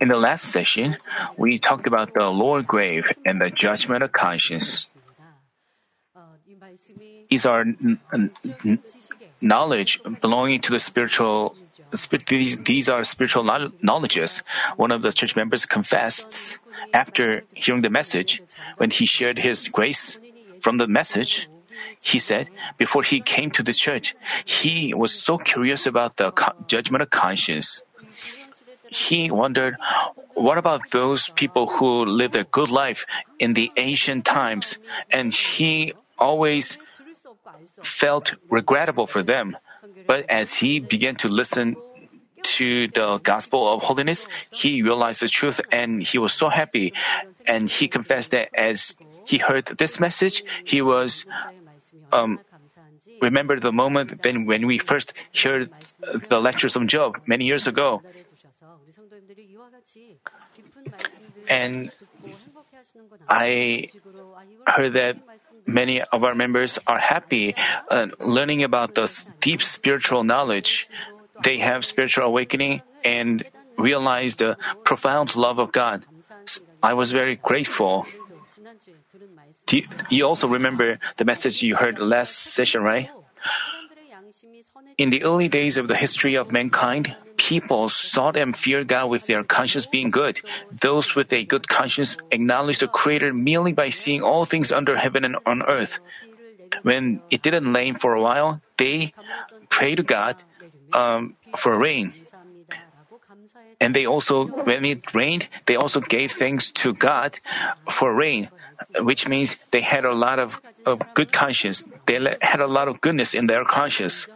In the last session, we talked about the lower grave and the judgment of conscience. These are n- n- knowledge belonging to the spiritual. These, these are spiritual knowledges. One of the church members confessed after hearing the message, when he shared his grace from the message, he said before he came to the church, he was so curious about the judgment of conscience. He wondered, what about those people who lived a good life in the ancient times? And he always felt regrettable for them. But as he began to listen to the gospel of holiness, he realized the truth and he was so happy. And he confessed that as he heard this message, he was um, remember the moment then when we first heard the lectures of Job many years ago. And I heard that many of our members are happy uh, learning about the deep spiritual knowledge. They have spiritual awakening and realize the profound love of God. I was very grateful. You, you also remember the message you heard last session, right? In the early days of the history of mankind, people sought and feared God with their conscience being good. Those with a good conscience acknowledged the Creator merely by seeing all things under heaven and on earth. When it didn't rain for a while, they prayed to God um, for rain. And they also, when it rained, they also gave thanks to God for rain, which means they had a lot of, of good conscience. They had a lot of goodness in their conscience.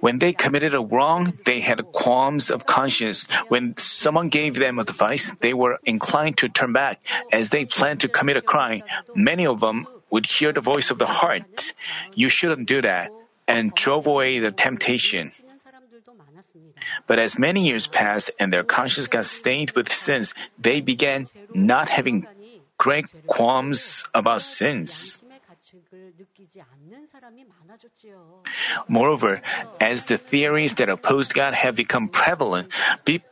When they committed a wrong, they had qualms of conscience. When someone gave them advice, they were inclined to turn back as they planned to commit a crime. Many of them would hear the voice of the heart. You shouldn't do that, and drove away the temptation. But as many years passed and their conscience got stained with sins, they began not having great qualms about sins. Moreover, as the theories that oppose God have become prevalent,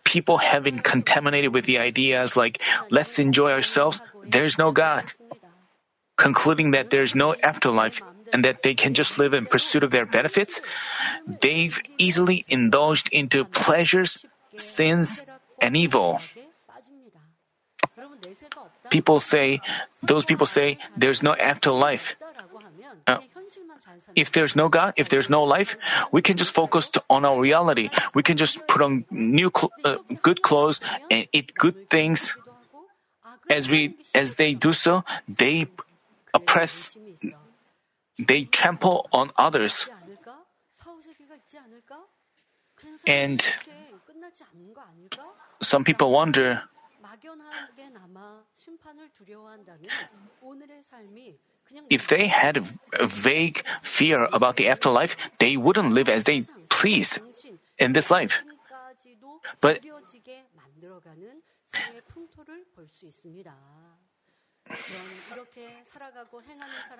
people have been contaminated with the ideas like, let's enjoy ourselves, there's no God. Concluding that there's no afterlife and that they can just live in pursuit of their benefits, they've easily indulged into pleasures, sins, and evil. People say, those people say, there's no afterlife. Uh, if there's no God, if there's no life, we can just focus on our reality. We can just put on new, cl- uh, good clothes and eat good things. As we, as they do so, they oppress, they trample on others. And some people wonder, if they had a vague fear about the afterlife, they wouldn't live as they please in this life. But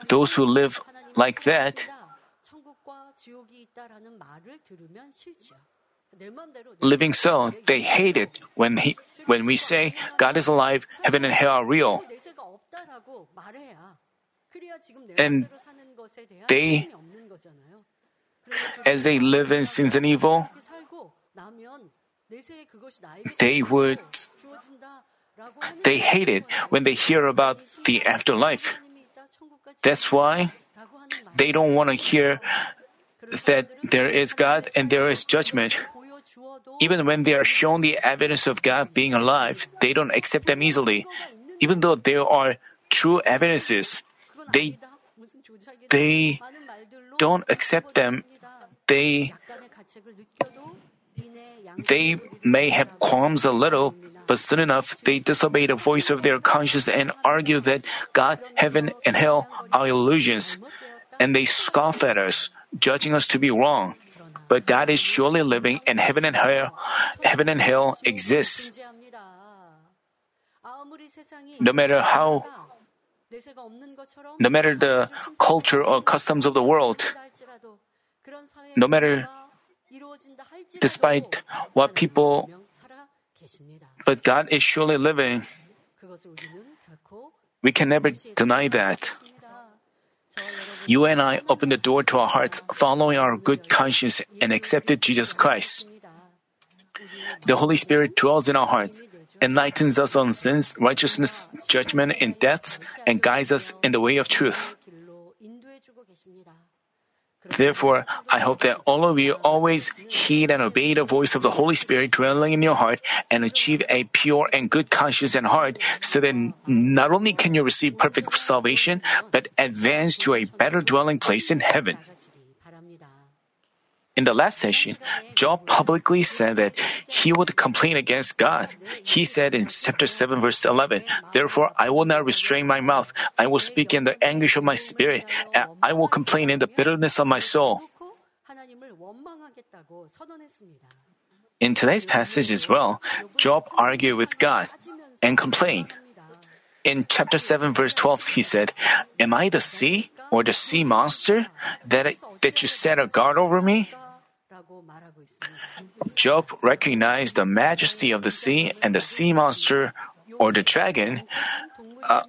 those who live like that living so, they hate it when he when we say God is alive, heaven and hell are real. And they as they live in sins and evil, they would they hate it when they hear about the afterlife. That's why they don't want to hear that there is God and there is judgment. Even when they are shown the evidence of God being alive, they don't accept them easily. Even though there are true evidences, they they don't accept them. They they may have qualms a little, but soon enough they disobey the voice of their conscience and argue that God, heaven, and hell are illusions, and they scoff at us, judging us to be wrong but God is surely living and heaven and hell, heaven and hell exists. No matter how, no matter the culture or customs of the world, no matter despite what people, but God is surely living. We can never deny that. You and I opened the door to our hearts following our good conscience and accepted Jesus Christ. The Holy Spirit dwells in our hearts, enlightens us on sins, righteousness, judgment, and death, and guides us in the way of truth. Therefore, I hope that all of you always heed and obey the voice of the Holy Spirit dwelling in your heart and achieve a pure and good conscience and heart so that not only can you receive perfect salvation, but advance to a better dwelling place in heaven. In the last session, Job publicly said that he would complain against God. He said in chapter 7 verse 11, Therefore I will not restrain my mouth. I will speak in the anguish of my spirit. I will complain in the bitterness of my soul. In today's passage as well, Job argued with God and complained. In chapter 7 verse 12 he said, Am I the sea or the sea monster that, that you set a guard over me? Job recognized the majesty of the sea and the sea monster or the dragon, uh,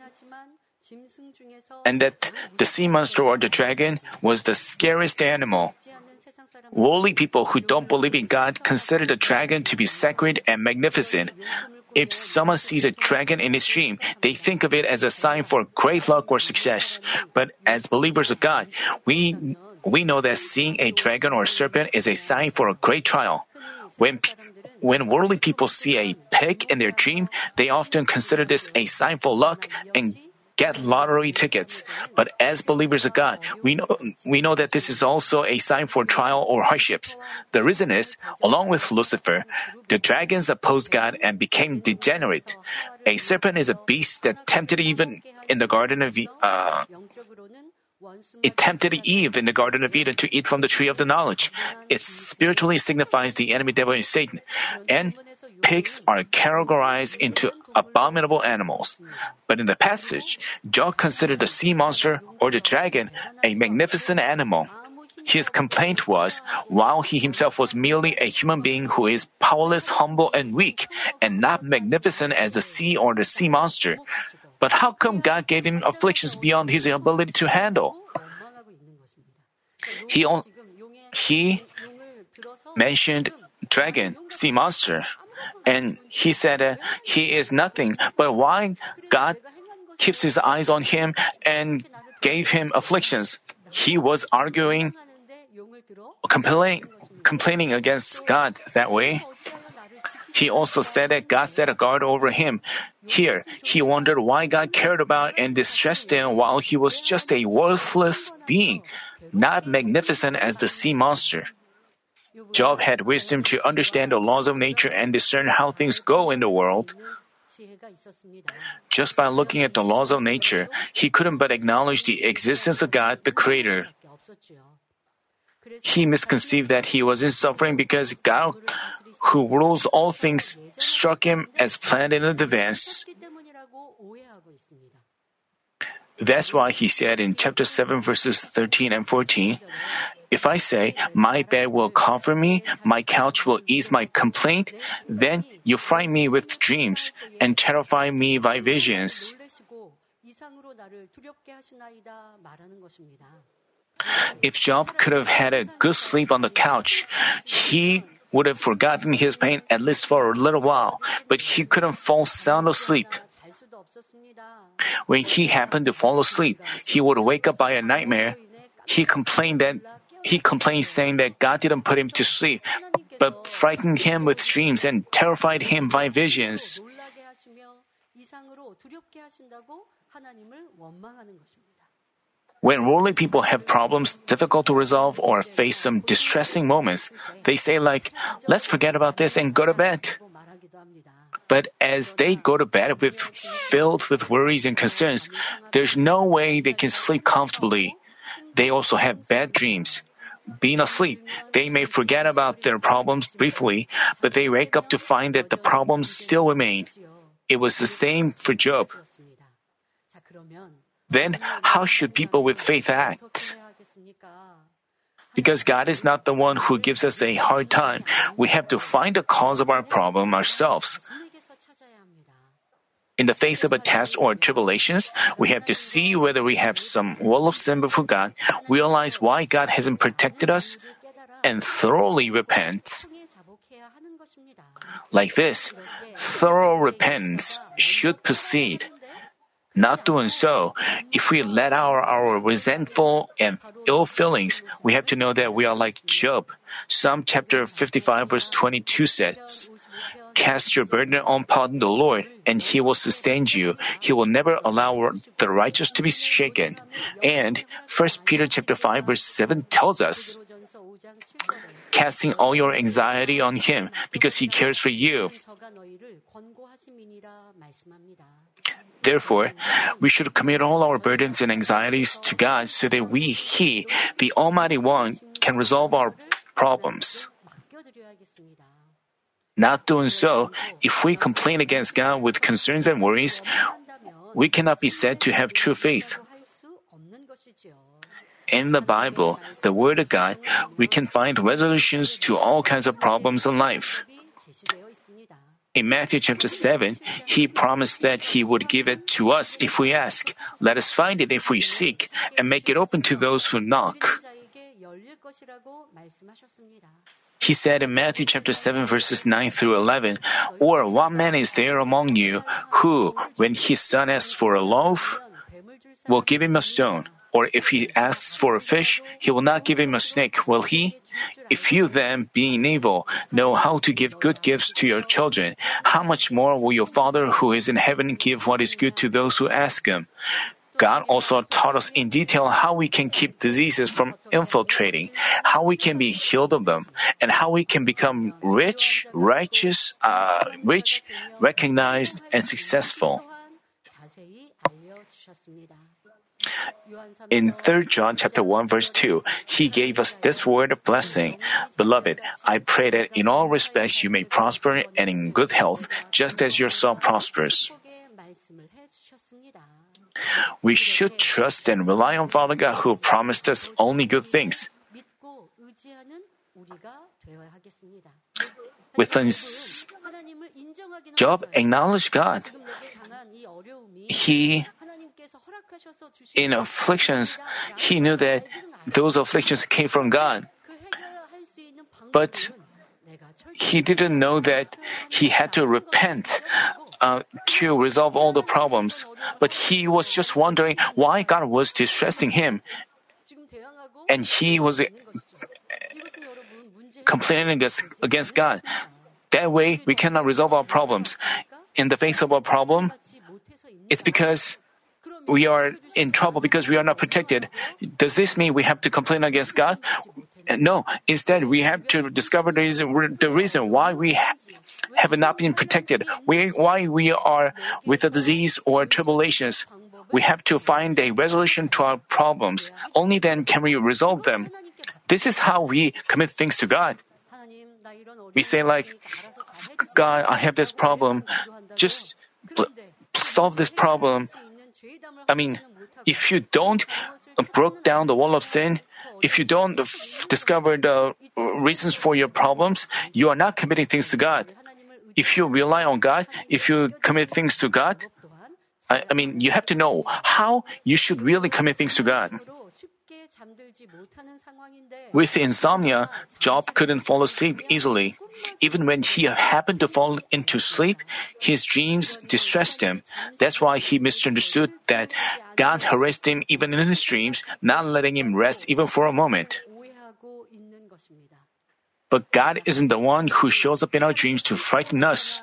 and that the sea monster or the dragon was the scariest animal. Worldly people who don't believe in God consider the dragon to be sacred and magnificent. If someone sees a dragon in his dream, they think of it as a sign for great luck or success. But as believers of God, we we know that seeing a dragon or serpent is a sign for a great trial. When, when worldly people see a pig in their dream, they often consider this a sign for luck and get lottery tickets. But as believers of God, we know, we know that this is also a sign for trial or hardships. The reason is, along with Lucifer, the dragons opposed God and became degenerate. A serpent is a beast that tempted even in the Garden of uh, it tempted Eve in the Garden of Eden to eat from the tree of the knowledge. It spiritually signifies the enemy devil is Satan. And pigs are categorized into abominable animals. But in the passage, Job considered the sea monster or the dragon a magnificent animal. His complaint was, while he himself was merely a human being who is powerless, humble, and weak, and not magnificent as the sea or the sea monster, but how come God gave him afflictions beyond his ability to handle? He, he mentioned dragon, sea monster, and he said uh, he is nothing. But why God keeps his eyes on him and gave him afflictions? He was arguing, complaining, complaining against God that way. He also said that God set a guard over him. Here, he wondered why God cared about and distressed him while he was just a worthless being, not magnificent as the sea monster. Job had wisdom to understand the laws of nature and discern how things go in the world. Just by looking at the laws of nature, he couldn't but acknowledge the existence of God, the Creator. He misconceived that he was in suffering because God who rules all things, struck him as planned in advance. That's why he said in chapter 7, verses 13 and 14, If I say, My bed will comfort me, my couch will ease my complaint, then you frighten me with dreams and terrify me by visions. If Job could have had a good sleep on the couch, he would have forgotten his pain at least for a little while, but he couldn't fall sound asleep. When he happened to fall asleep, he would wake up by a nightmare. He complained that he complained saying that God didn't put him to sleep, but frightened him with dreams and terrified him by visions. When worldly people have problems difficult to resolve or face some distressing moments, they say like, let's forget about this and go to bed. But as they go to bed with filled with worries and concerns, there's no way they can sleep comfortably. They also have bad dreams. Being asleep, they may forget about their problems briefly, but they wake up to find that the problems still remain. It was the same for Job. Then, how should people with faith act? Because God is not the one who gives us a hard time, we have to find the cause of our problem ourselves. In the face of a test or tribulations, we have to see whether we have some wall of sin before God, realize why God hasn't protected us, and thoroughly repent. Like this, thorough repentance should proceed. Not doing so, if we let out our resentful and ill feelings, we have to know that we are like Job. Psalm chapter 55 verse 22 says, Cast your burden upon the Lord, and He will sustain you. He will never allow the righteous to be shaken. And 1 Peter chapter 5 verse 7 tells us, casting all your anxiety on Him because He cares for you. Therefore, we should commit all our burdens and anxieties to God so that we, He, the Almighty One, can resolve our problems. Not doing so, if we complain against God with concerns and worries, we cannot be said to have true faith. In the Bible, the Word of God, we can find resolutions to all kinds of problems in life. In Matthew chapter 7, he promised that he would give it to us if we ask. Let us find it if we seek, and make it open to those who knock. He said in Matthew chapter 7 verses 9 through 11, Or what man is there among you who, when his son asks for a loaf, will give him a stone? Or if he asks for a fish, he will not give him a snake, will he? If you then, being evil, know how to give good gifts to your children, how much more will your Father who is in heaven give what is good to those who ask him? God also taught us in detail how we can keep diseases from infiltrating, how we can be healed of them, and how we can become rich, righteous, uh, rich, recognized, and successful. In 3 John chapter 1 verse 2, he gave us this word of blessing. Beloved, I pray that in all respects you may prosper and in good health, just as your soul prospers. We should trust and rely on Father God who promised us only good things. Within Job acknowledged God. He in afflictions, he knew that those afflictions came from God. But he didn't know that he had to repent uh, to resolve all the problems. But he was just wondering why God was distressing him. And he was uh, complaining against, God. That way, we cannot resolve our problems. In the face of a problem, it's because we are in trouble because we are not protected. Does this mean we have to complain against God? No. Instead, we have to discover the reason, the reason why we have not been protected, why we are with a disease or tribulations. We have to find a resolution to our problems. Only then can we resolve them. This is how we commit things to God. We say like, God, I have this problem. Just solve this problem. I mean, if you don't uh, break down the wall of sin, if you don't f- discover the reasons for your problems, you are not committing things to God. If you rely on God, if you commit things to God, I, I mean, you have to know how you should really commit things to God. With insomnia, Job couldn't fall asleep easily. Even when he happened to fall into sleep, his dreams distressed him. That's why he misunderstood that God harassed him even in his dreams, not letting him rest even for a moment. But God isn't the one who shows up in our dreams to frighten us.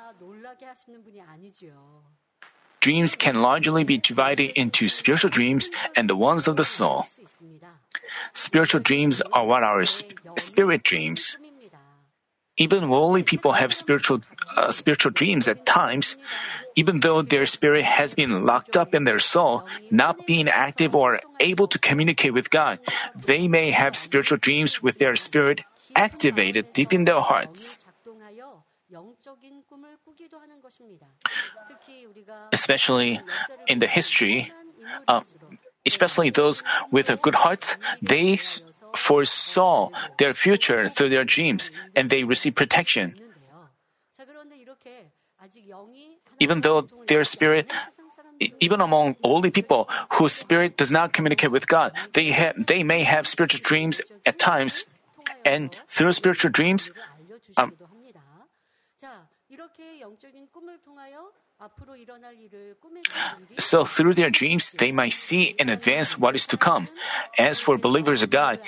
Dreams can largely be divided into spiritual dreams and the ones of the soul. Spiritual dreams are what are spirit dreams. Even worldly people have spiritual uh, spiritual dreams at times, even though their spirit has been locked up in their soul, not being active or able to communicate with God. They may have spiritual dreams with their spirit activated deep in their hearts. Especially in the history, uh, especially those with a good heart, they foresaw their future through their dreams and they receive protection. Even though their spirit, even among holy people whose spirit does not communicate with God, they have, they may have spiritual dreams at times, and through spiritual dreams, um, so through their dreams, they might see in advance what is to come. As for believers of God,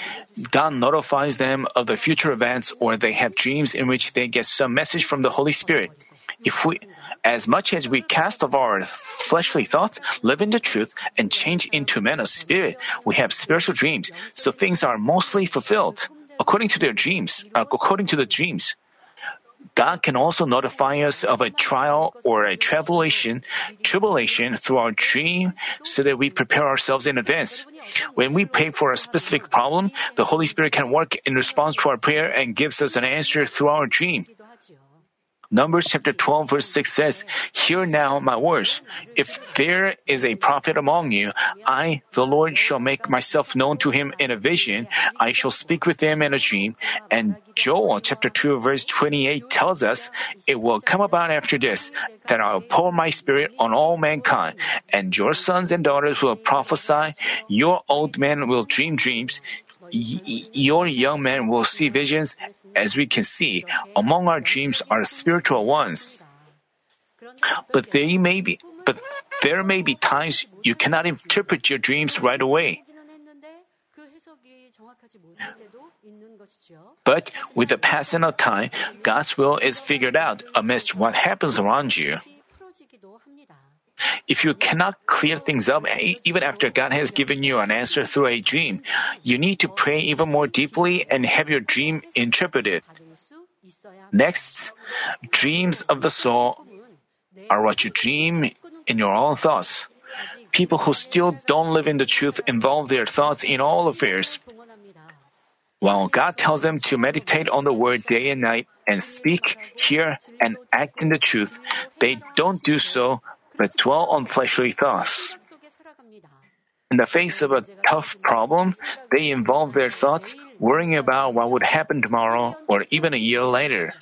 God notifies them of the future events or they have dreams in which they get some message from the Holy Spirit. If we, as much as we cast off our fleshly thoughts, live in the truth, and change into men of spirit, we have spiritual dreams, so things are mostly fulfilled according to their dreams, uh, according to the dreams. God can also notify us of a trial or a tribulation, tribulation through our dream so that we prepare ourselves in advance. When we pray for a specific problem, the Holy Spirit can work in response to our prayer and gives us an answer through our dream. Numbers chapter 12 verse 6 says, Hear now my words. If there is a prophet among you, I, the Lord, shall make myself known to him in a vision. I shall speak with him in a dream. And Joel chapter 2 verse 28 tells us, It will come about after this, that I'll pour my spirit on all mankind, and your sons and daughters will prophesy, your old men will dream dreams, your young men will see visions. As we can see, among our dreams are spiritual ones. But they may be, but there may be times you cannot interpret your dreams right away. But with the passing of time, God's will is figured out amidst what happens around you. If you cannot clear things up eh, even after God has given you an answer through a dream, you need to pray even more deeply and have your dream interpreted. Next, dreams of the soul are what you dream in your own thoughts. People who still don't live in the truth involve their thoughts in all affairs. While God tells them to meditate on the word day and night and speak, hear, and act in the truth, they don't do so but dwell on fleshly thoughts. In the face of a tough problem, they involve their thoughts worrying about what would happen tomorrow or even a year later.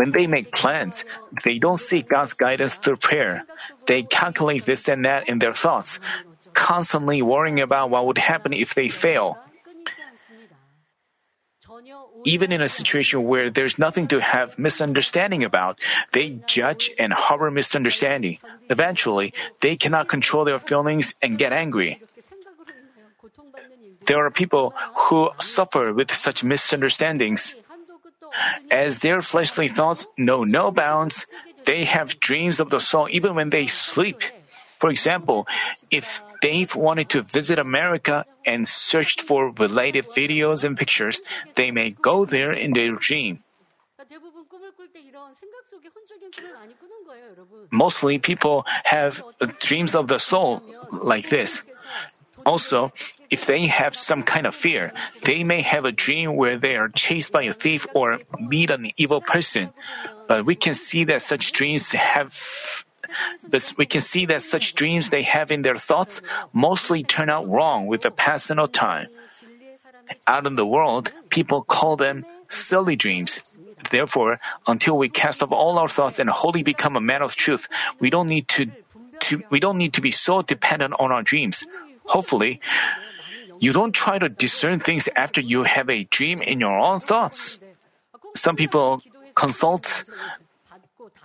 When they make plans, they don't seek God's guidance through prayer. They calculate this and that in their thoughts, constantly worrying about what would happen if they fail. Even in a situation where there's nothing to have misunderstanding about, they judge and harbor misunderstanding. Eventually, they cannot control their feelings and get angry. There are people who suffer with such misunderstandings. As their fleshly thoughts know no bounds, they have dreams of the soul even when they sleep. For example, if Dave wanted to visit America and searched for related videos and pictures, they may go there in their dream. Mostly people have dreams of the soul like this. Also, if they have some kind of fear, they may have a dream where they are chased by a thief or meet an evil person. But we can see that such dreams have but we can see that such dreams they have in their thoughts mostly turn out wrong with the passing of time. Out in the world, people call them silly dreams. Therefore, until we cast off all our thoughts and wholly become a man of truth, we don't need to, to we don't need to be so dependent on our dreams. Hopefully, you don't try to discern things after you have a dream in your own thoughts. Some people consult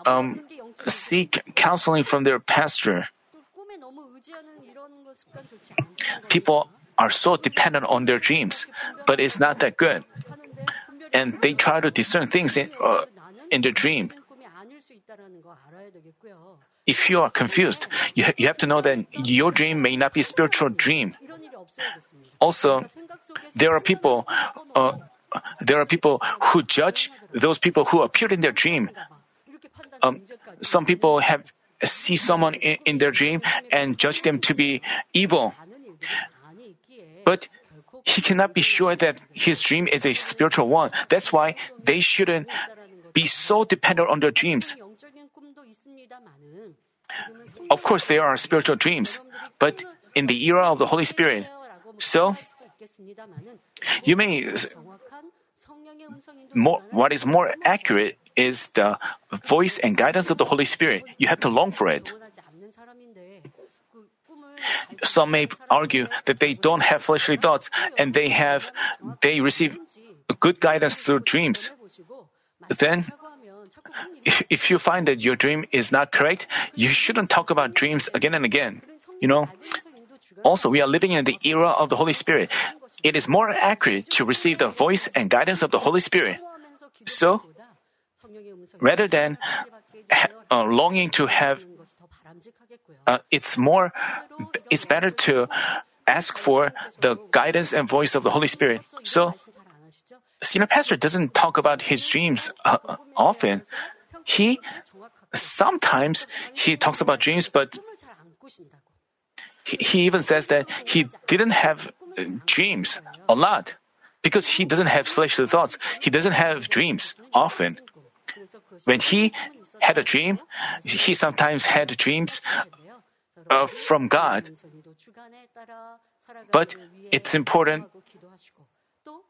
um, seek counseling from their pastor. People are so dependent on their dreams, but it's not that good. And they try to discern things in, uh, in their dream. If you are confused, you, ha- you have to know that your dream may not be a spiritual dream. Also, there are people, uh, there are people who judge those people who appeared in their dream um, some people have see someone in, in their dream and judge them to be evil. But he cannot be sure that his dream is a spiritual one. That's why they shouldn't be so dependent on their dreams. Of course, there are spiritual dreams, but in the era of the Holy Spirit. So, You may more, what is more accurate is the voice and guidance of the Holy Spirit. You have to long for it. Some may argue that they don't have fleshly thoughts and they have they receive good guidance through dreams. Then if you find that your dream is not correct, you shouldn't talk about dreams again and again. You know, also we are living in the era of the Holy Spirit. It is more accurate to receive the voice and guidance of the Holy Spirit. So, rather than uh, longing to have, uh, it's more, it's better to ask for the guidance and voice of the Holy Spirit. So, senior pastor doesn't talk about his dreams uh, often. He sometimes he talks about dreams, but he, he even says that he didn't have uh, dreams a lot because he doesn't have fleshly thoughts. He doesn't have dreams often. When he had a dream, he sometimes had dreams uh, from God. But it's important.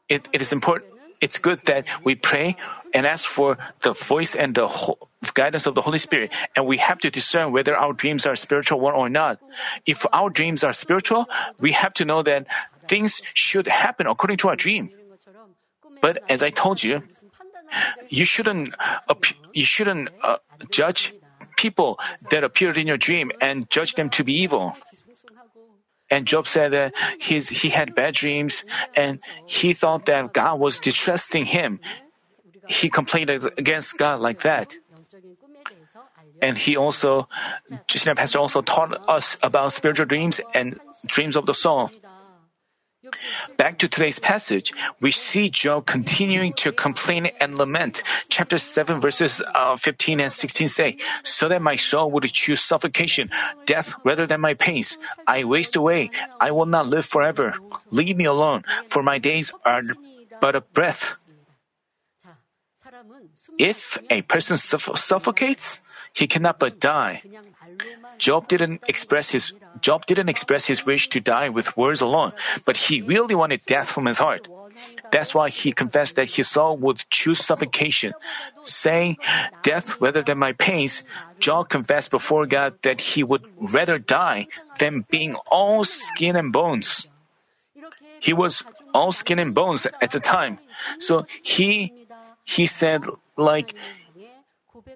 It, it is important it's good that we pray and ask for the voice and the guidance of the Holy Spirit, and we have to discern whether our dreams are spiritual one or not. If our dreams are spiritual, we have to know that things should happen according to our dream. But as I told you, you shouldn't you shouldn't uh, judge people that appeared in your dream and judge them to be evil. And Job said that his, he had bad dreams and he thought that God was distressing him. He complained against God like that. And he also, Justina Pastor also taught us about spiritual dreams and dreams of the soul. Back to today's passage, we see Job continuing to complain and lament. Chapter 7 verses uh, 15 and 16 say, So that my soul would choose suffocation, death rather than my pains. I waste away. I will not live forever. Leave me alone, for my days are but a breath. If a person suff- suffocates, he cannot but die. Job didn't express his Job didn't express his wish to die with words alone, but he really wanted death from his heart. That's why he confessed that his soul would choose suffocation. Saying, Death rather than my pains, Job confessed before God that he would rather die than being all skin and bones. He was all skin and bones at the time. So he he said like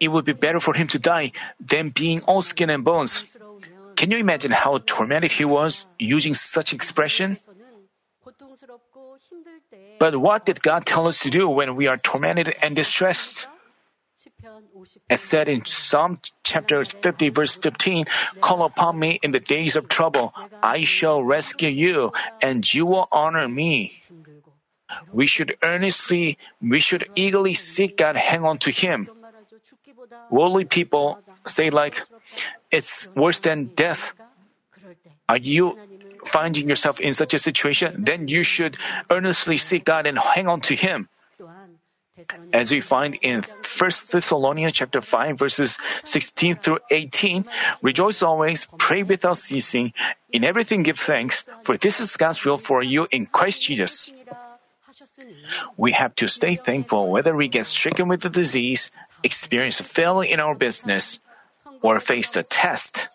it would be better for him to die than being all skin and bones. Can you imagine how tormented he was using such expression? But what did God tell us to do when we are tormented and distressed? As said in Psalm chapter 50 verse 15, call upon me in the days of trouble. I shall rescue you and you will honor me. We should earnestly, we should eagerly seek God, hang on to Him. Worldly people say like, it's worse than death. Are you finding yourself in such a situation? Then you should earnestly seek God and hang on to Him. As we find in 1 Thessalonians chapter 5 verses 16 through 18, rejoice always, pray without ceasing, in everything give thanks, for this is God's will for you in Christ Jesus. We have to stay thankful whether we get stricken with the disease, experience a failure in our business, or face a test.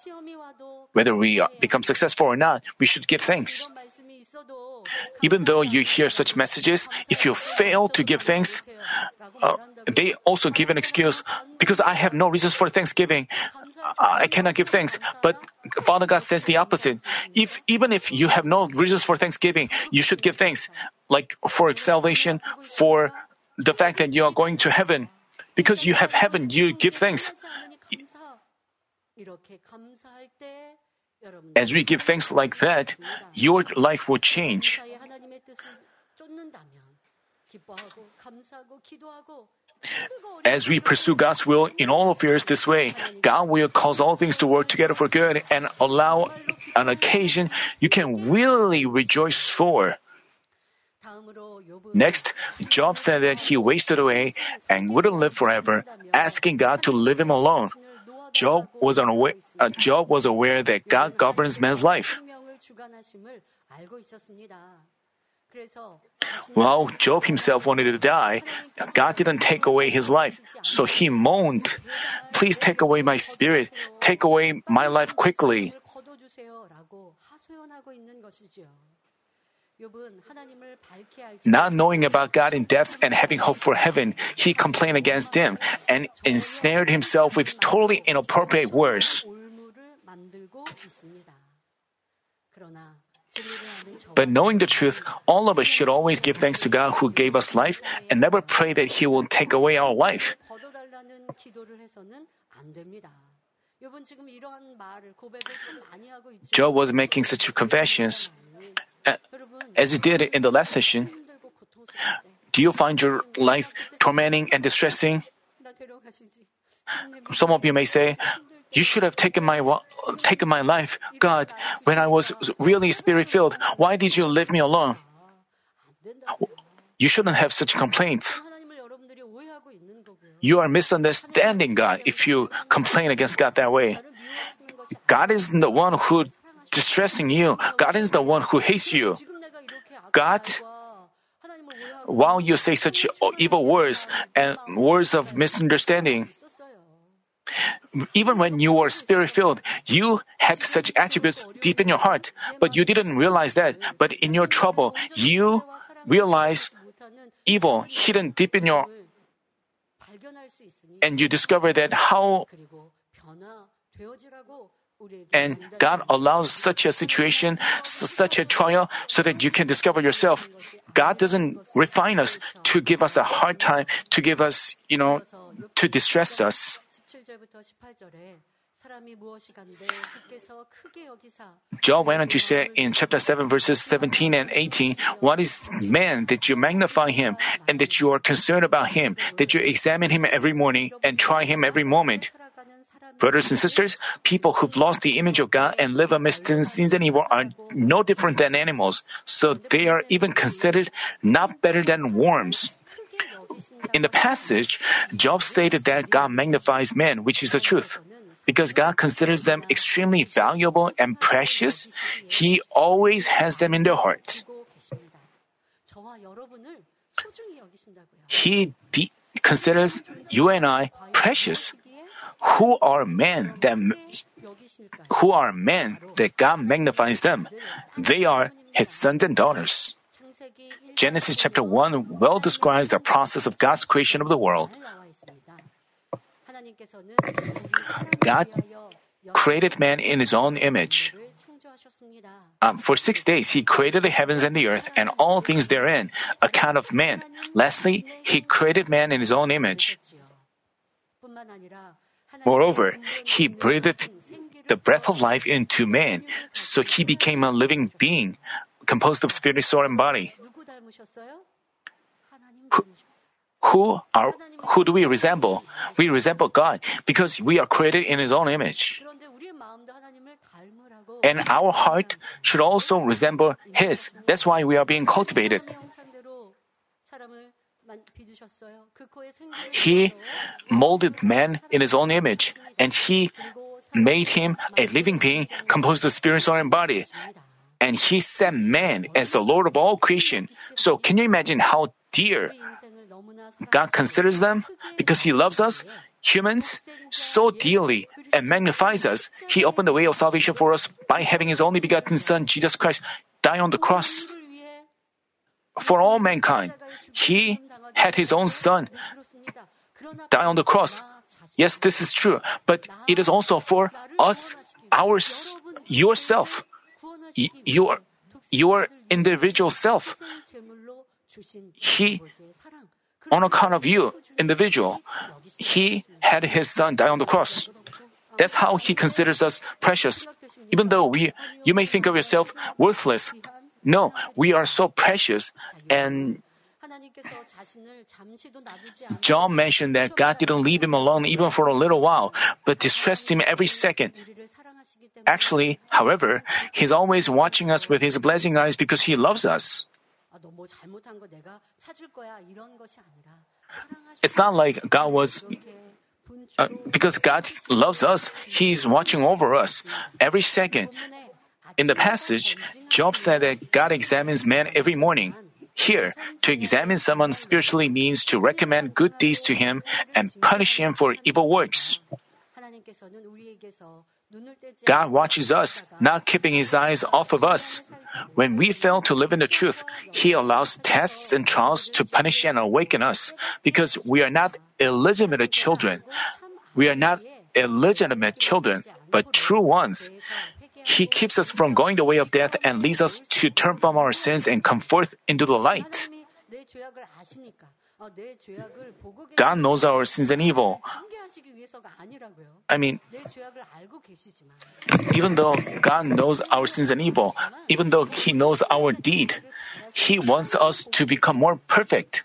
Whether we become successful or not, we should give thanks. Even though you hear such messages, if you fail to give thanks, uh, they also give an excuse because I have no reasons for thanksgiving. I cannot give thanks. But Father God says the opposite. If even if you have no reasons for thanksgiving, you should give thanks, like for salvation, for the fact that you are going to heaven. Because you have heaven, you give thanks. As we give thanks like that, your life will change. As we pursue God's will in all affairs this way, God will cause all things to work together for good and allow an occasion you can really rejoice for. Next, Job said that he wasted away and wouldn't live forever, asking God to leave him alone. Job was unaware, uh, Job was aware that God governs man's life. While Job himself wanted to die, God didn't take away his life, so he moaned, Please take away my spirit, take away my life quickly. Not knowing about God in death and having hope for heaven, he complained against him and ensnared himself with totally inappropriate words. But knowing the truth, all of us should always give thanks to God who gave us life and never pray that He will take away our life. Job was making such confessions. As he did in the last session, do you find your life tormenting and distressing? Some of you may say, you should have taken my taken my life, God, when I was really spirit filled. Why did you leave me alone? You shouldn't have such complaints. You are misunderstanding God if you complain against God that way. God is the one who distressing you. God is the one who hates you. God, while you say such evil words and words of misunderstanding, even when you were spirit filled, you had such attributes deep in your heart, but you didn't realize that. But in your trouble, you realize evil hidden deep in your and you discover that how and God allows such a situation, such a trial, so that you can discover yourself. God doesn't refine us to give us a hard time, to give us, you know, to distress us. Job went on to say in chapter 7, verses 17 and 18, What is man that you magnify him, and that you are concerned about him, that you examine him every morning and try him every moment? Brothers and sisters, people who've lost the image of God and live amidst sins and evil are no different than animals, so they are even considered not better than worms. In the passage, Job stated that God magnifies men, which is the truth. Because God considers them extremely valuable and precious, He always has them in their heart. He de- considers you and I precious. Who are men that who are men that God magnifies them? They are His sons and daughters. Genesis chapter 1 well describes the process of God's creation of the world. God created man in his own image. Um, for six days, he created the heavens and the earth and all things therein, account of man. Lastly, he created man in his own image. Moreover, he breathed the breath of life into man, so he became a living being, composed of spirit, soul, and body. Who, who are who do we resemble? We resemble God because we are created in His own image. And our heart should also resemble His. That's why we are being cultivated. He molded man in His own image, and He made him a living being composed of spirit, soul, and body. And He set man as the Lord of all creation. So, can you imagine how dear God considers them because He loves us, humans, so dearly and magnifies us. He opened the way of salvation for us by having His only begotten Son, Jesus Christ, die on the cross. For all mankind, He had His own Son die on the cross. Yes, this is true, but it is also for us, our, yourself, your, your individual self. He on account of you, individual. He had his son die on the cross. That's how he considers us precious. Even though we, you may think of yourself worthless. No, we are so precious and Job mentioned that God didn't leave him alone even for a little while, but distressed him every second. Actually, however, he's always watching us with his blessing eyes because he loves us. It's not like God was. Uh, because God loves us, He's watching over us every second. In the passage, Job said that God examines man every morning. Here, to examine someone spiritually means to recommend good deeds to him and punish him for evil works. God watches us, not keeping his eyes off of us. When we fail to live in the truth, he allows tests and trials to punish and awaken us because we are not illegitimate children. We are not illegitimate children, but true ones. He keeps us from going the way of death and leads us to turn from our sins and come forth into the light. God knows our sins and evil. I mean, even though God knows our sins and evil, even though He knows our deed, He wants us to become more perfect.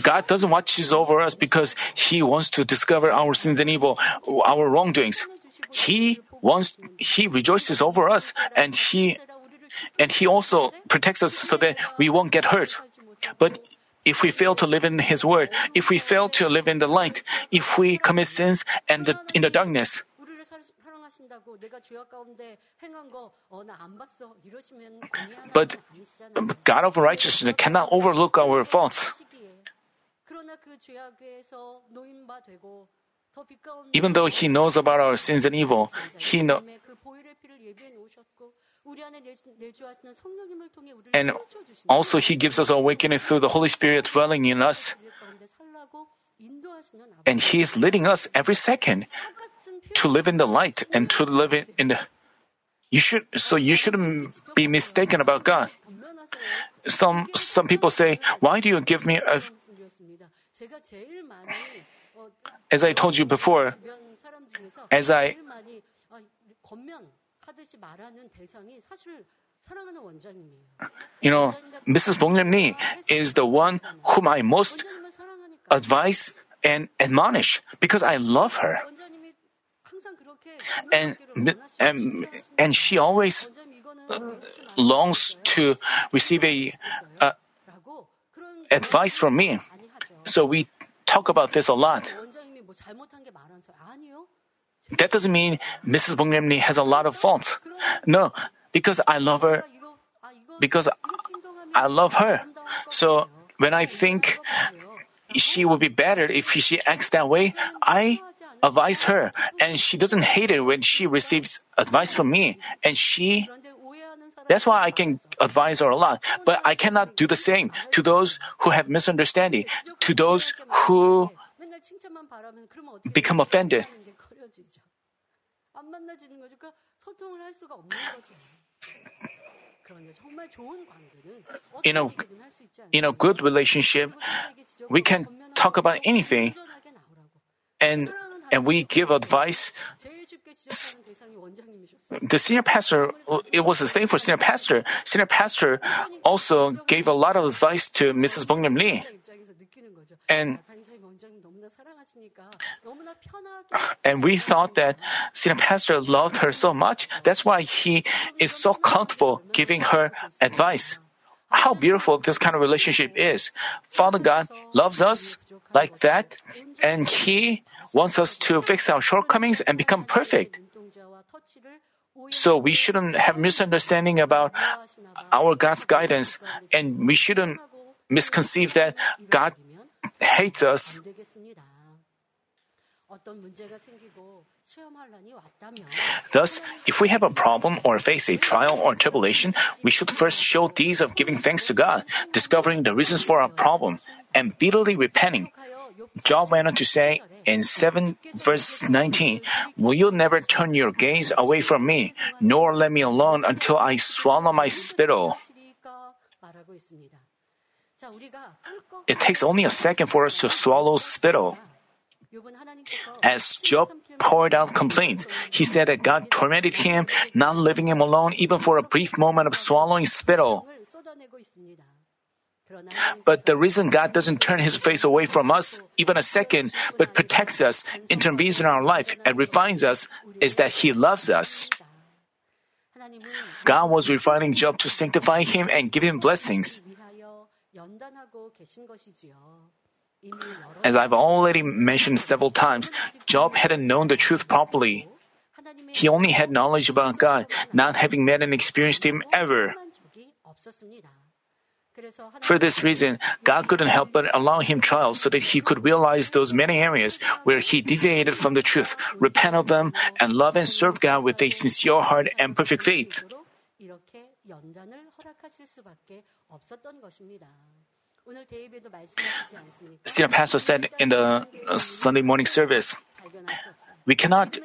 God doesn't watch over us because He wants to discover our sins and evil, our wrongdoings. He wants, He rejoices over us and He, and He also protects us so that we won't get hurt. But if we fail to live in His Word, if we fail to live in the light, if we commit sins and the, in the darkness, but God of righteousness cannot overlook our faults. Even though He knows about our sins and evil, He know, and also He gives us awakening through the Holy Spirit dwelling in us. And He is leading us every second to live in the light and to live in the. You should so you shouldn't be mistaken about God. Some some people say, "Why do you give me a?" As I told you before, as I you know, Mrs. Bongnam Lee is the one whom I most advise and admonish because I love her. And, and, and she always longs to receive a uh, advice from me. So we talk about this a lot. That doesn't mean Mrs. Bongnam has a lot of faults. No, because I love her, because I love her. So when I think she would be better if she acts that way, I advise her, and she doesn't hate it when she receives advice from me, and she. That's why I can advise her a lot, but I cannot do the same to those who have misunderstanding, to those who become offended. In a, in a good relationship, we can talk about anything and, and we give advice. The senior pastor, it was the same for senior pastor. Senior pastor also gave a lot of advice to Mrs. Bongnam Lee. And and we thought that senior pastor loved her so much. That's why he is so comfortable giving her advice. How beautiful this kind of relationship is. Father God loves us like that, and He wants us to fix our shortcomings and become perfect. So we shouldn't have misunderstanding about our God's guidance, and we shouldn't misconceive that God hates us. Thus, if we have a problem or face a trial or tribulation, we should first show deeds of giving thanks to God, discovering the reasons for our problem, and bitterly repenting. Job went on to say in 7 verse 19, Will you never turn your gaze away from me, nor let me alone until I swallow my spittle? It takes only a second for us to swallow spittle. As Job poured out complaints, he said that God tormented him, not leaving him alone even for a brief moment of swallowing spittle. But the reason God doesn't turn his face away from us even a second, but protects us, intervenes in our life, and refines us is that he loves us. God was refining Job to sanctify him and give him blessings. As I've already mentioned several times, Job hadn't known the truth properly. He only had knowledge about God, not having met and experienced Him ever. For this reason, God couldn't help but allow him trials so that he could realize those many areas where he deviated from the truth, repent of them, and love and serve God with a sincere heart and perfect faith. Still, Pastor said in the uh, Sunday morning service, we cannot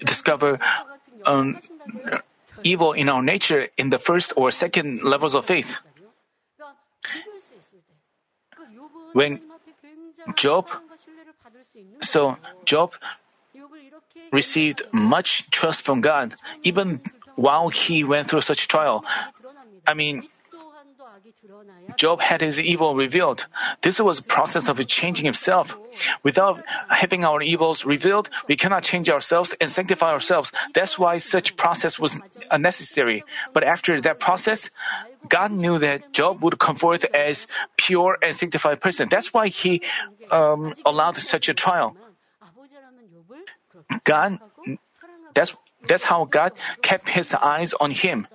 discover um, evil in our nature in the first or second levels of faith. When Job, so Job received much trust from God even while he went through such trial. I mean, Job had his evil revealed. This was a process of changing himself. Without having our evils revealed, we cannot change ourselves and sanctify ourselves. That's why such process was unnecessary. But after that process, God knew that Job would come forth as pure and sanctified person. That's why he um, allowed such a trial. God, that's that's how God kept His eyes on him.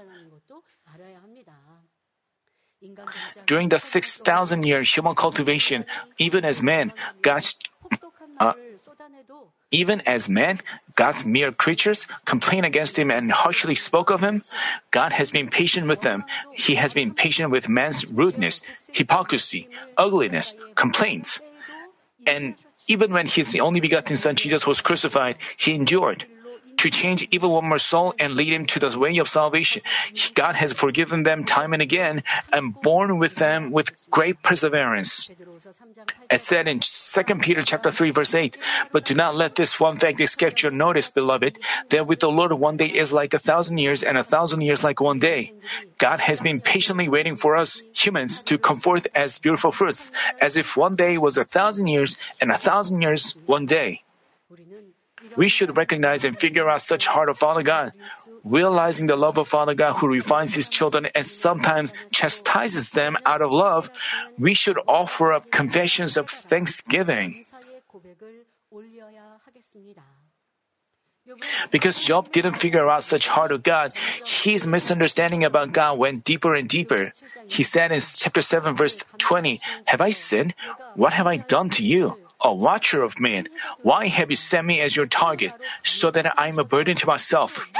During the 6,000 year human cultivation, even as men, God's uh, even as men, God's mere creatures, complain against him and harshly spoke of him, God has been patient with them. He has been patient with man's rudeness, hypocrisy, ugliness, complaints. And even when his only begotten Son Jesus was crucified, he endured to change even one more soul and lead him to the way of salvation. God has forgiven them time and again and borne with them with great perseverance. As said in 2 Peter chapter 3 verse 8, but do not let this one fact escape your notice, beloved, that with the Lord one day is like a thousand years and a thousand years like one day. God has been patiently waiting for us humans to come forth as beautiful fruits, as if one day was a thousand years and a thousand years one day. We should recognize and figure out such heart of Father God. Realizing the love of Father God who refines His children and sometimes chastises them out of love, we should offer up confessions of thanksgiving. Because Job didn't figure out such heart of God, his misunderstanding about God went deeper and deeper. He said in chapter 7 verse 20, Have I sinned? What have I done to you? A watcher of men. Why have you set me as your target, so that I am a burden to myself?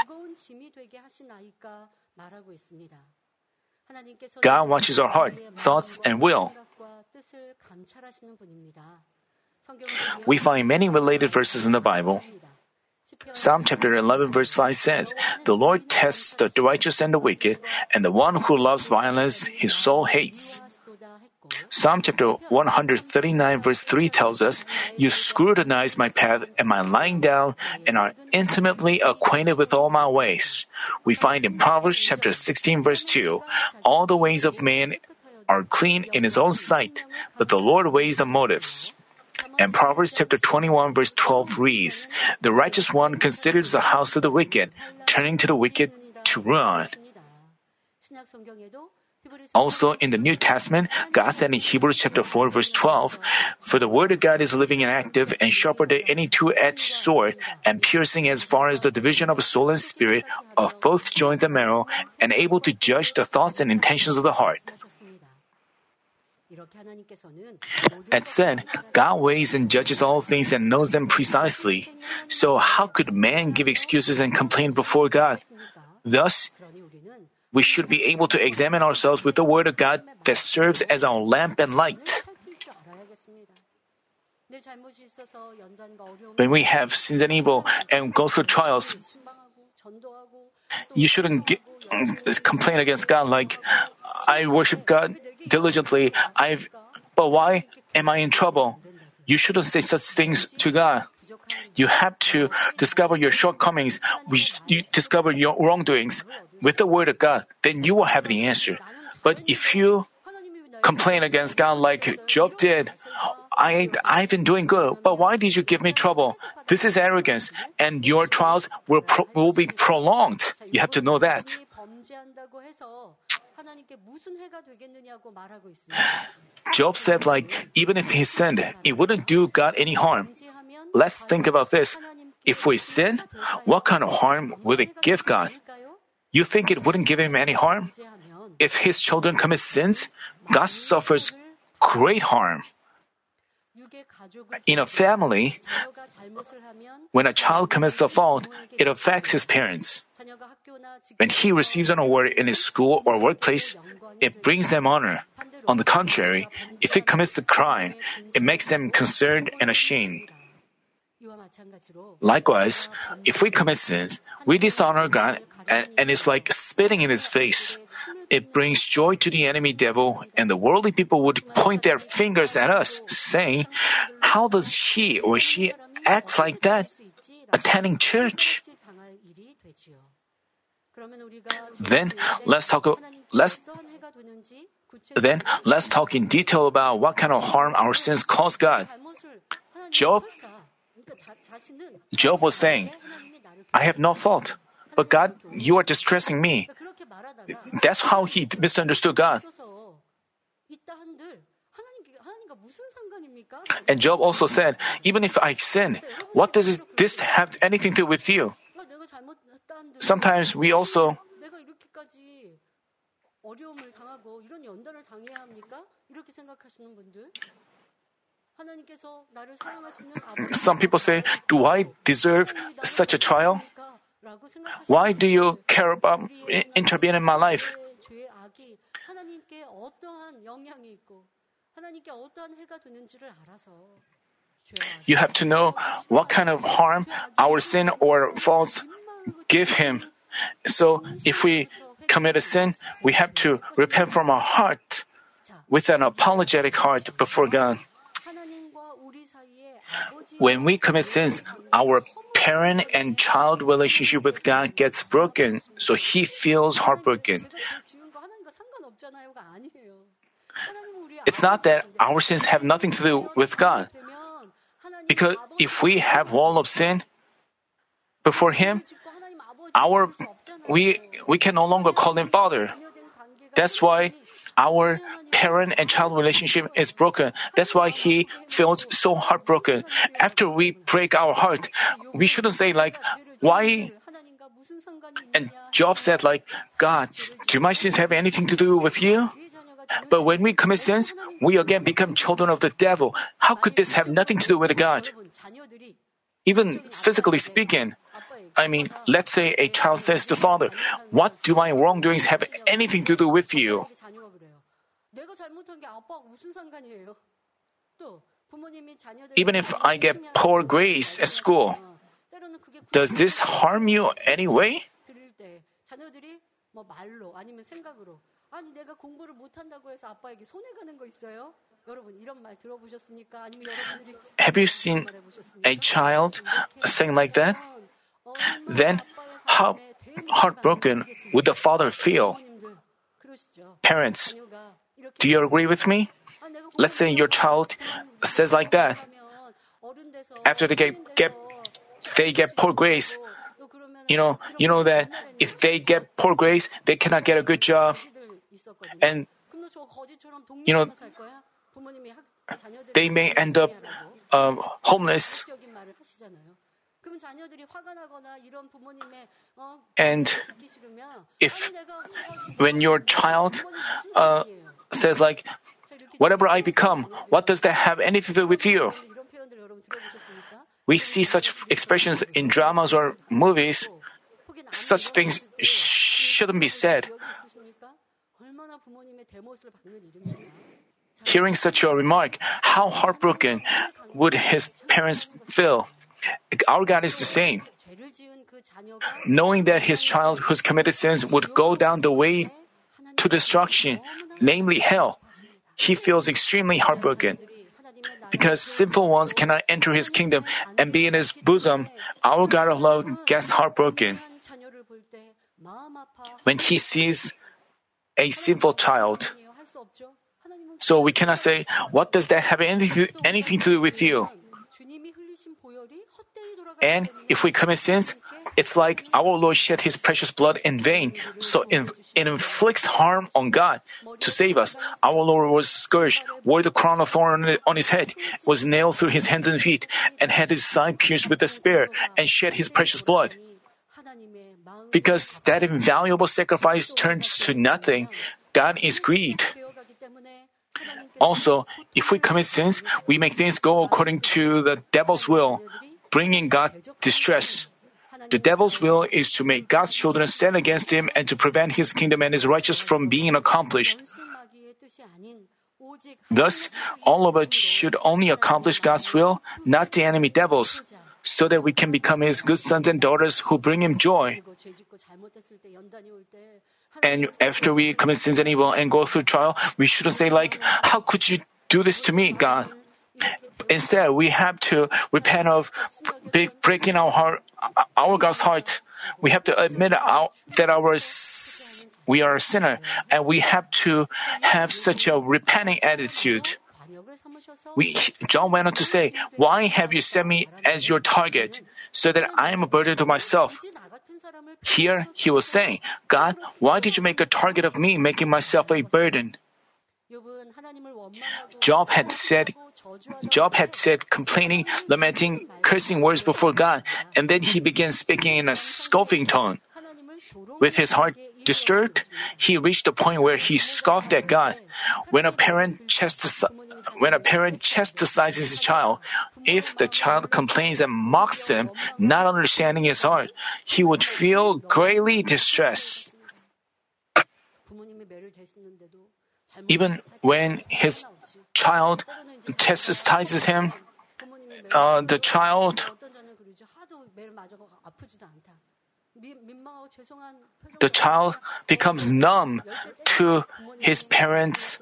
God watches our heart, thoughts, and will. We find many related verses in the Bible. Psalm chapter 11 verse 5 says, The Lord tests the righteous and the wicked, and the one who loves violence his soul hates. Psalm chapter 139 verse 3 tells us, You scrutinize my path and my lying down and are intimately acquainted with all my ways. We find in Proverbs chapter 16 verse 2, All the ways of man are clean in his own sight, but the Lord weighs the motives. And Proverbs chapter 21 verse 12 reads, The righteous one considers the house of the wicked, turning to the wicked to ruin. Also, in the New Testament, God said in Hebrews chapter 4 verse 12, For the word of God is living and active and sharper than any two-edged sword and piercing as far as the division of soul and spirit of both joints and marrow and able to judge the thoughts and intentions of the heart. It said, God weighs and judges all things and knows them precisely. So how could man give excuses and complain before God? Thus, we should be able to examine ourselves with the Word of God that serves as our lamp and light. When we have sins and evil and go through trials, you shouldn't get, mm, complain against God like, I worship God diligently, I've, but why am I in trouble? You shouldn't say such things to God. You have to discover your shortcomings, you discover your wrongdoings with the word of God, then you will have the answer. But if you complain against God like Job did, I, I've been doing good, but why did you give me trouble? This is arrogance, and your trials will, pro, will be prolonged. You have to know that. Job said, like, even if he sinned, it wouldn't do God any harm. Let's think about this. if we sin, what kind of harm would it give God? You think it wouldn't give him any harm? If his children commit sins, God suffers great harm. In a family, when a child commits a fault, it affects his parents. When he receives an award in his school or workplace, it brings them honor. On the contrary, if he commits a crime, it makes them concerned and ashamed. Likewise, if we commit sins, we dishonor God and, and it's like spitting in his face. It brings joy to the enemy devil, and the worldly people would point their fingers at us, saying, How does he or she act like that? Attending church. Then let's talk. Let's then let's talk in detail about what kind of harm our sins cause God. Job. Job was saying, "I have no fault, but God, you are distressing me." That's how he misunderstood God. And Job also said, Even if I sin, what does this have anything to do with you? Sometimes we also some people say, Do I deserve such a trial? Why do you care about intervening in my life? You have to know what kind of harm our sin or faults give him. So if we commit a sin, we have to repent from our heart with an apologetic heart before God. When we commit sins, our parent and child relationship with God gets broken, so he feels heartbroken. It's not that our sins have nothing to do with God. Because if we have wall of sin before Him, our we we can no longer call Him Father. That's why our parent and child relationship is broken. That's why he feels so heartbroken. After we break our heart, we shouldn't say like, why? And Job said like, God, do my sins have anything to do with you? But when we commit sins, we again become children of the devil. How could this have nothing to do with God? Even physically speaking, I mean, let's say a child says to father, What do my wrongdoings have anything to do with you? Even if I get poor grades at school, does this harm you anyway? 아니 내가 공부를 못한다고 해서 아빠에게 손해 가는 거 있어요? 여러분 이런 말 들어보셨습니까? 아니면 여러분들이 Have you seen a child saying like that? Then how heartbroken would the father feel? Parents, do you agree with me? Let's say your child says like that. After they get, get they get poor grades, you know, you know that if they get poor grades, they cannot get a good job. And, you know, they may end up um, homeless. And if, when your child uh, says, like, whatever I become, what does that have anything to do with you? We see such expressions in dramas or movies. Such things shouldn't be said. Hearing such a remark, how heartbroken would his parents feel? Our God is the same. Knowing that his child who's committed sins would go down the way to destruction, namely hell, he feels extremely heartbroken. Because sinful ones cannot enter his kingdom and be in his bosom, our God of love gets heartbroken. When he sees a sinful child. So we cannot say, what does that have anything to, anything to do with you? And if we commit sins, It's like our Lord shed his precious blood in vain, so it inflicts harm on God to save us. Our Lord was scourged, wore the crown of thorns on his head, was nailed through his hands and feet, and had his side pierced with a spear, and shed his precious blood. Because that invaluable sacrifice turns to nothing, God is grieved. Also, if we commit sins, we make things go according to the devil's will, bringing God distress. The devil's will is to make God's children sin against him and to prevent his kingdom and his righteousness from being accomplished. Thus, all of us should only accomplish God's will, not the enemy devils, so that we can become his good sons and daughters who bring him joy. And after we commit sins and evil and go through trial, we shouldn't say like, how could you do this to me, God? Instead, we have to repent of breaking our heart, our God's heart. We have to admit our, that our we are a sinner, and we have to have such a repenting attitude. We, Job went on to say, Why have you set me as your target, so that I am a burden to myself? Here he was saying, God, why did you make a target of me, making myself a burden? Job had said, Job had said complaining, lamenting, cursing words before God, and then he began speaking in a scoffing tone. With his heart disturbed, he reached a point where he scoffed at God. When a parent chastises, when a parent chastises his child, if the child complains and mocks him, not understanding his heart, he would feel greatly distressed. Even when his child chastises him, uh, the child the child becomes numb to his parents'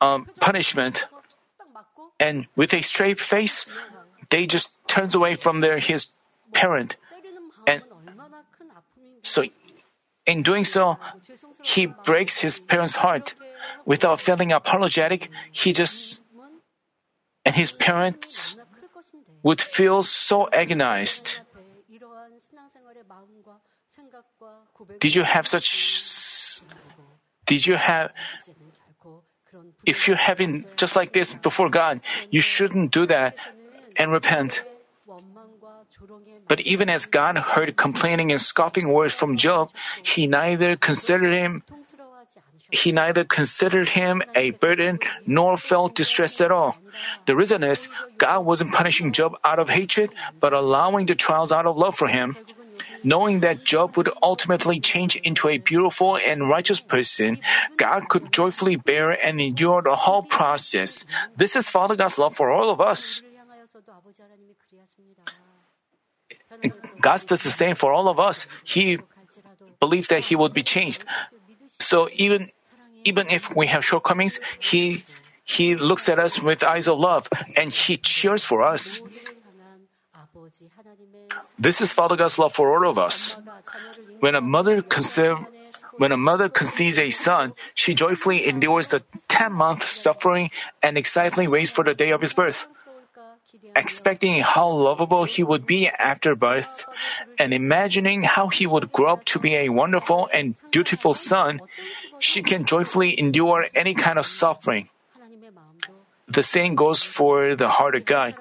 um, punishment, and with a straight face, they just turns away from their his parent, and so in doing so, he breaks his parents' heart. Without feeling apologetic, he just and his parents would feel so agonized. Did you have such? Did you have? If you have been just like this before God, you shouldn't do that and repent. But even as God heard complaining and scoffing words from Job, he neither considered him he neither considered him a burden nor felt distressed at all. The reason is God wasn't punishing Job out of hatred, but allowing the trials out of love for him. Knowing that Job would ultimately change into a beautiful and righteous person, God could joyfully bear and endure the whole process. This is Father God's love for all of us. God does the same for all of us. He believes that He would be changed. So even even if we have shortcomings, He He looks at us with eyes of love and He cheers for us. This is Father God's love for all of us. When a mother conceive, when a mother conceives a son, she joyfully endures the 10 month suffering and excitedly waits for the day of his birth. Expecting how lovable he would be after birth, and imagining how he would grow up to be a wonderful and dutiful son, she can joyfully endure any kind of suffering. The same goes for the heart of God.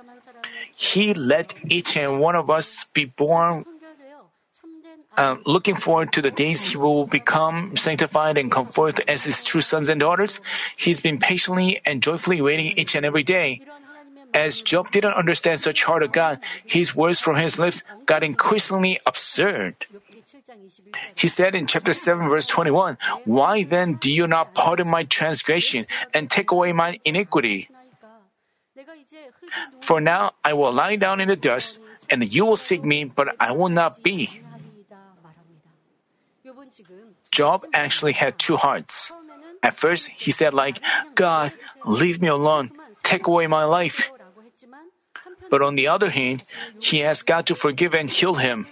He let each and one of us be born uh, looking forward to the days he will become sanctified and come forth as his true sons and daughters. He's been patiently and joyfully waiting each and every day. As Job didn't understand such heart of God, his words from his lips got increasingly absurd. He said in chapter 7 verse 21, Why then do you not pardon my transgression and take away my iniquity? For now I will lie down in the dust, and you will seek me, but I will not be. Job actually had two hearts. At first, he said like, God, leave me alone, take away my life. But on the other hand, he asked God to forgive and heal him.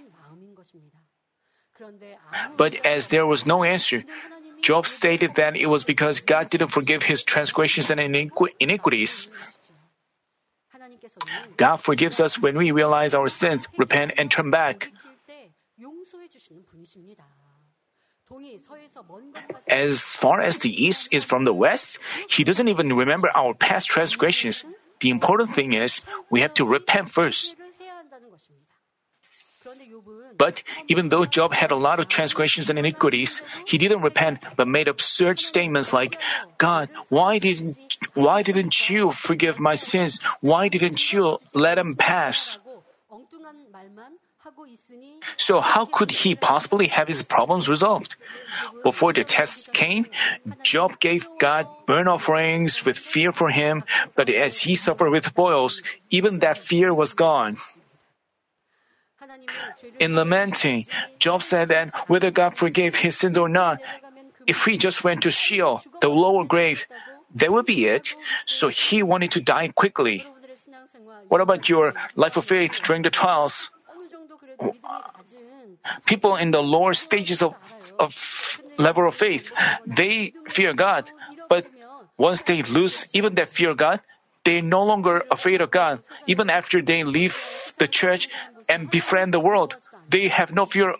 But as there was no answer, Job stated that it was because God didn't forgive his transgressions and iniquities. God forgives us when we realize our sins, repent, and turn back. As far as the east is from the west, He doesn't even remember our past transgressions. The important thing is we have to repent first. But even though Job had a lot of transgressions and iniquities, he didn't repent but made absurd statements like, God, why didn't, why didn't you forgive my sins? Why didn't you let them pass? So how could he possibly have his problems resolved? Before the tests came, Job gave God burnt offerings with fear for him, but as he suffered with boils, even that fear was gone. In lamenting, Job said that whether God forgave his sins or not, if he just went to Sheol, the lower grave, that would be it. So he wanted to die quickly. What about your life of faith during the trials? People in the lower stages of, of level of faith, they fear God, but once they lose even that fear of God, they're no longer afraid of God. Even after they leave the church, and befriend the world. They have no fear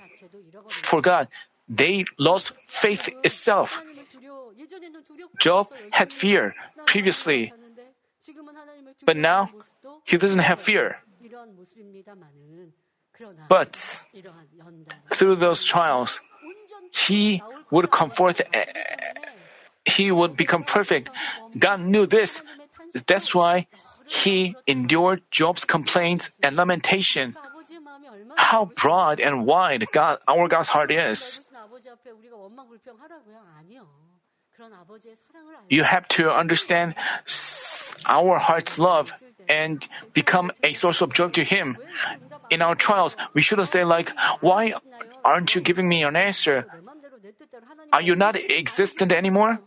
for God. They lost faith itself. Job had fear previously, but now he doesn't have fear. But through those trials, he would come forth, he would become perfect. God knew this. That's why he endured Job's complaints and lamentation how broad and wide God, our God's heart is. You have to understand our heart's love and become a source of joy to Him. In our trials, we shouldn't say like, "Why aren't you giving me an answer? Are you not existent anymore?"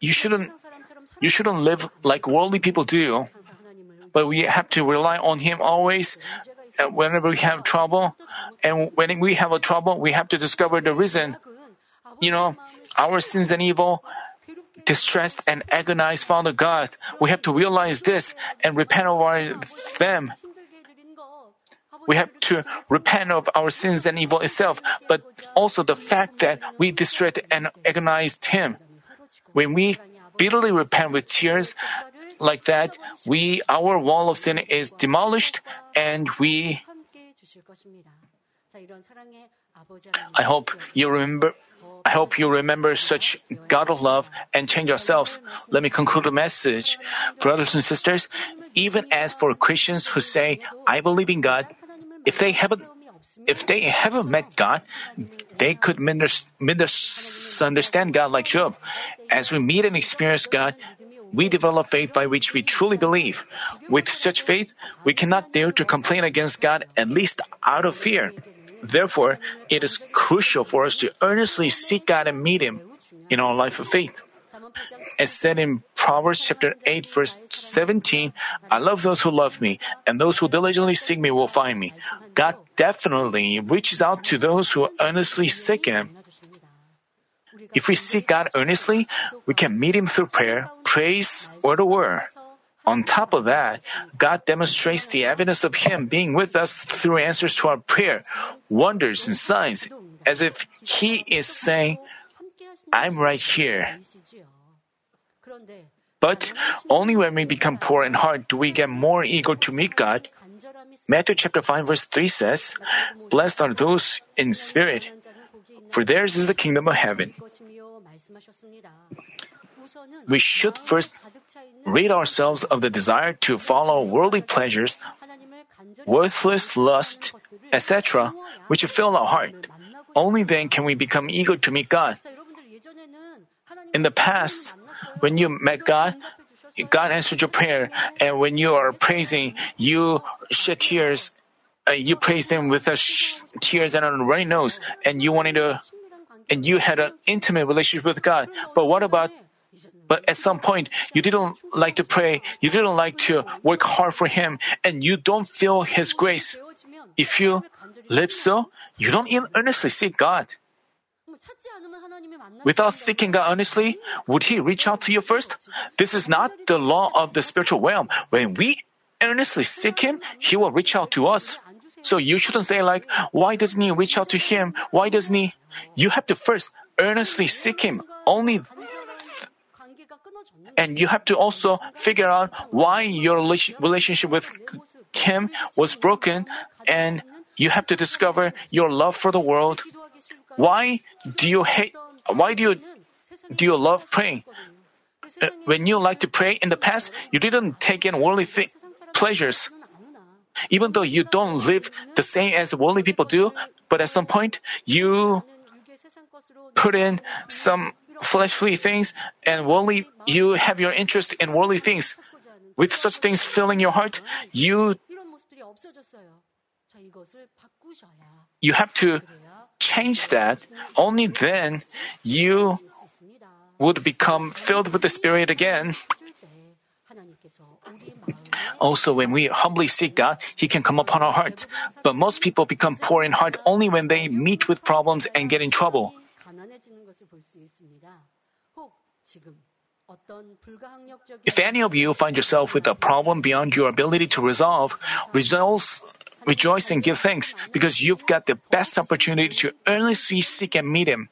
You shouldn't. You shouldn't live like worldly people do. But we have to rely on Him always Uh, whenever we have trouble, and when we have a trouble, we have to discover the reason. You know, our sins and evil, distressed and agonized Father God, we have to realize this and repent of them. We have to repent of our sins and evil itself, but also the fact that we distressed and agonized Him. When we bitterly repent with tears, like that, we our wall of sin is demolished and we I hope you remember I hope you remember such God of love and change yourselves. Let me conclude the message. Brothers and sisters, even as for Christians who say, I believe in God, if they haven't if they haven't met God, they could misunderstand God like Job. As we meet and experience God, we develop faith by which we truly believe. With such faith, we cannot dare to complain against God, at least out of fear. Therefore, it is crucial for us to earnestly seek God and meet Him in our life of faith. As said in Proverbs chapter 8 verse 17, I love those who love me, and those who diligently seek me will find me. God definitely reaches out to those who earnestly seek Him. If we seek God earnestly, we can meet Him through prayer, praise, or the word. On top of that, God demonstrates the evidence of Him being with us through answers to our prayer, wonders, and signs, as if He is saying, I'm right here. But only when we become poor in heart do we get more eager to meet God. Matthew chapter 5 verse 3 says, Blessed are those in spirit, for theirs is the kingdom of heaven. We should first rid ourselves of the desire to follow worldly pleasures, worthless lust, etc., which fill our heart. Only then can we become eager to meet God. In the past, when you met God, God answered your prayer, and when you are praising, you shed tears uh, you praised him with sh- tears and a runny nose, and you wanted to, and you had an intimate relationship with God. But what about? But at some point, you didn't like to pray. You didn't like to work hard for Him, and you don't feel His grace. If you live so, you don't even earnestly seek God. Without seeking God earnestly, would He reach out to you first? This is not the law of the spiritual realm. When we earnestly seek Him, He will reach out to us. So you shouldn't say like, why doesn't he reach out to him? Why doesn't he? You have to first earnestly seek him. Only and you have to also figure out why your relationship with him was broken and you have to discover your love for the world. Why do you hate why do you do you love praying? Uh, when you like to pray in the past, you didn't take in worldly th- pleasures. Even though you don't live the same as worldly people do, but at some point you put in some fleshly things and worldly, you have your interest in worldly things. With such things filling your heart, you you have to change that. Only then you would become filled with the Spirit again. Also, when we humbly seek God, He can come upon our hearts. But most people become poor in heart only when they meet with problems and get in trouble. If any of you find yourself with a problem beyond your ability to resolve, resolve rejoice and give thanks because you've got the best opportunity to earnestly seek and meet Him.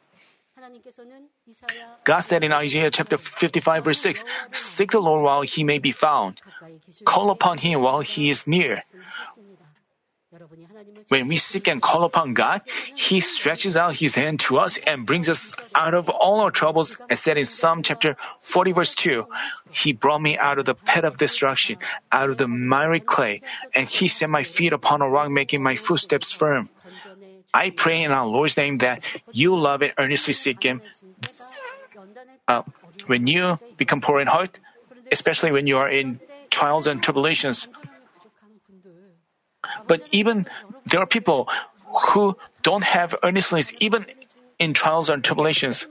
God said in Isaiah chapter 55 verse 6, Seek the Lord while He may be found. Call upon Him while He is near. When we seek and call upon God, He stretches out His hand to us and brings us out of all our troubles, as said in Psalm chapter 40 verse 2. He brought me out of the pit of destruction, out of the miry clay, and He set my feet upon a rock, making my footsteps firm. I pray in our Lord's name that you love and earnestly seek Him. Uh, when you become poor in heart, especially when you are in trials and tribulations, but even there are people who don't have earnestness even in trials and tribulations.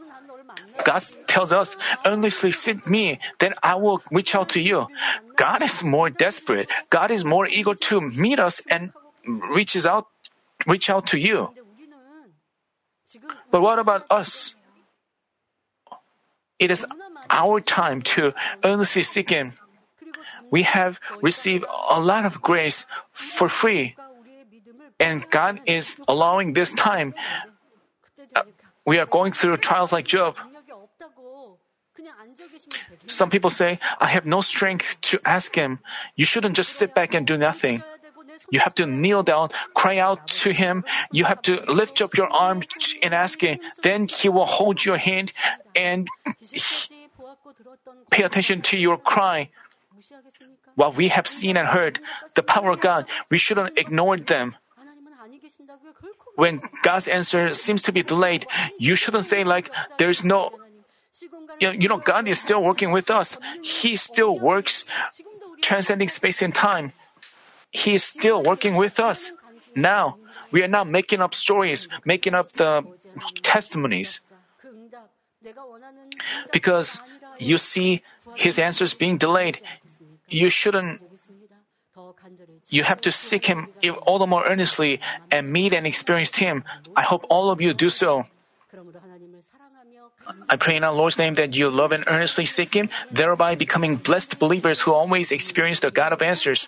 God tells us, earnestly seek me, then I will reach out to you. God is more desperate. God is more eager to meet us and reaches out, reach out to you. But what about us? It is our time to earnestly seek Him we have received a lot of grace for free. And God is allowing this time. Uh, we are going through trials like Job. Some people say, I have no strength to ask Him. You shouldn't just sit back and do nothing. You have to kneel down, cry out to Him. You have to lift up your arms and ask Him. Then He will hold your hand and pay attention to your cry. What we have seen and heard, the power of God, we shouldn't ignore them. When God's answer seems to be delayed, you shouldn't say like, there's no, you know, God is still working with us. He still works transcending space and time. He is still working with us. Now, we are not making up stories, making up the testimonies. Because you see his answers being delayed, you shouldn't you have to seek Him all the more earnestly and meet and experience Him. I hope all of you do so. I pray in our Lord's name that you love and earnestly seek Him, thereby becoming blessed believers who always experience the God of answers.